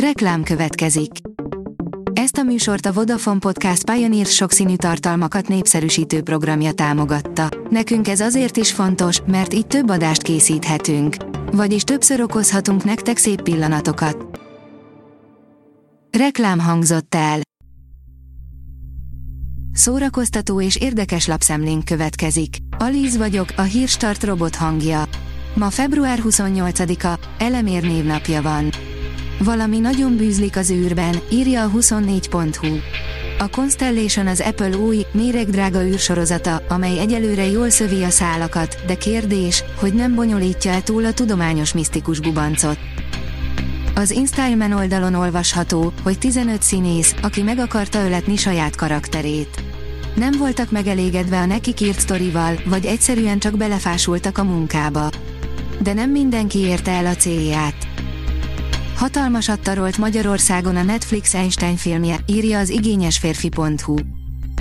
Reklám következik. Ezt a műsort a Vodafone Podcast Pioneer sokszínű tartalmakat népszerűsítő programja támogatta. Nekünk ez azért is fontos, mert így több adást készíthetünk. Vagyis többször okozhatunk nektek szép pillanatokat. Reklám hangzott el. Szórakoztató és érdekes lapszemlénk következik. Alíz vagyok, a hírstart robot hangja. Ma február 28-a, Elemér névnapja van. Valami nagyon bűzlik az űrben, írja a 24.hu. A Constellation az Apple új, méregdrága űrsorozata, amely egyelőre jól szövi a szálakat, de kérdés, hogy nem bonyolítja el túl a tudományos misztikus gubancot. Az Instagram oldalon olvasható, hogy 15 színész, aki meg akarta öletni saját karakterét. Nem voltak megelégedve a nekik írt sztorival, vagy egyszerűen csak belefásultak a munkába. De nem mindenki érte el a célját. Hatalmasat tarolt Magyarországon a Netflix Einstein filmje, írja az igényesférfi.hu.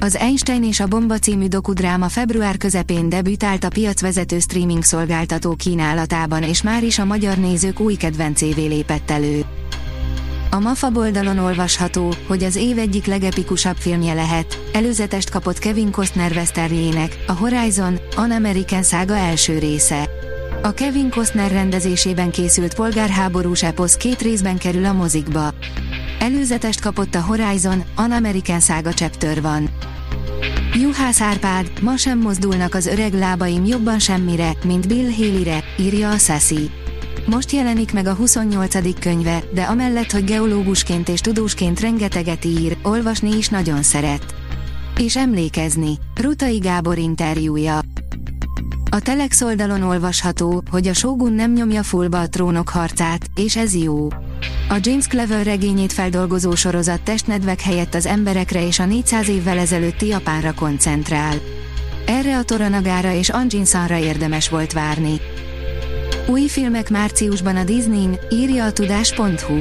Az Einstein és a Bomba című dokudráma február közepén debütált a piacvezető streaming szolgáltató kínálatában és már is a magyar nézők új kedvencévé lépett elő. A MAFA oldalon olvasható, hogy az év egyik legepikusabb filmje lehet, előzetest kapott Kevin Costner Westerjének, a Horizon, An American szága első része. A Kevin Costner rendezésében készült polgárháborús eposz két részben kerül a mozikba. Előzetest kapott a Horizon, An American szága chapter van. Juhász Árpád, ma sem mozdulnak az öreg lábaim jobban semmire, mint Bill Haley-re, írja a Sassy. Most jelenik meg a 28. könyve, de amellett, hogy geológusként és tudósként rengeteget ír, olvasni is nagyon szeret. És emlékezni. Rutai Gábor interjúja. A Telex oldalon olvasható, hogy a Shogun nem nyomja fullba a trónok harcát, és ez jó. A James Clever regényét feldolgozó sorozat testnedvek helyett az emberekre és a 400 évvel ezelőtti Japánra koncentrál. Erre a Toranagára és Anjin Sanra érdemes volt várni. Új filmek márciusban a Disney-n, írja a tudás.hu.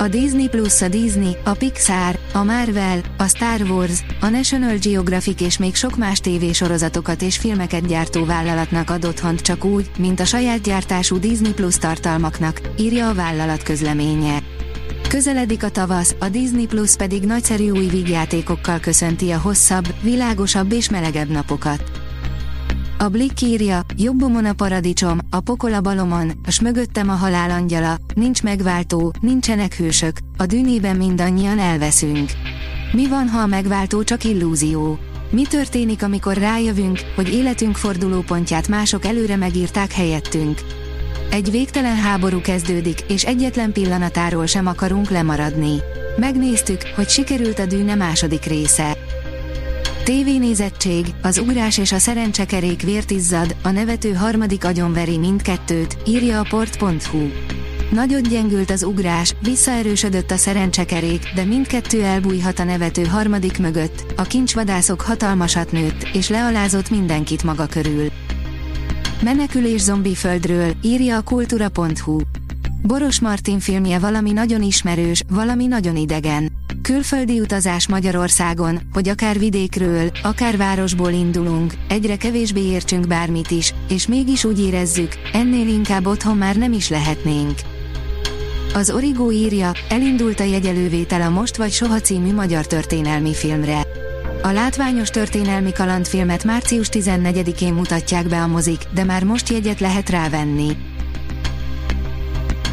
A Disney Plus, a Disney, a Pixar, a Marvel, a Star Wars, a National Geographic és még sok más tévésorozatokat és filmeket gyártó vállalatnak ad otthont csak úgy, mint a saját gyártású Disney Plus tartalmaknak, írja a vállalat közleménye. Közeledik a tavasz, a Disney Plus pedig nagyszerű új vígjátékokkal köszönti a hosszabb, világosabb és melegebb napokat. A Blick írja, jobbomon a paradicsom, a pokol a balomon, s mögöttem a halál angyala, nincs megváltó, nincsenek hősök, a dűnében mindannyian elveszünk. Mi van, ha a megváltó csak illúzió? Mi történik, amikor rájövünk, hogy életünk fordulópontját mások előre megírták helyettünk? Egy végtelen háború kezdődik, és egyetlen pillanatáról sem akarunk lemaradni. Megnéztük, hogy sikerült a dűne második része. Tévénézettség, az ugrás és a szerencsekerék vért izzad, a nevető harmadik agyonveri mindkettőt, írja a port.hu. Nagyot gyengült az ugrás, visszaerősödött a szerencsekerék, de mindkettő elbújhat a nevető harmadik mögött, a kincsvadászok hatalmasat nőtt, és lealázott mindenkit maga körül. Menekülés zombi földről, írja a kultúra.hu. Boros Martin filmje valami nagyon ismerős, valami nagyon idegen. Külföldi utazás Magyarországon, hogy akár vidékről, akár városból indulunk, egyre kevésbé értsünk bármit is, és mégis úgy érezzük, ennél inkább otthon már nem is lehetnénk. Az Origo írja, elindult a jegyelővétel a Most vagy Soha című magyar történelmi filmre. A látványos történelmi kalandfilmet március 14-én mutatják be a mozik, de már most jegyet lehet rávenni.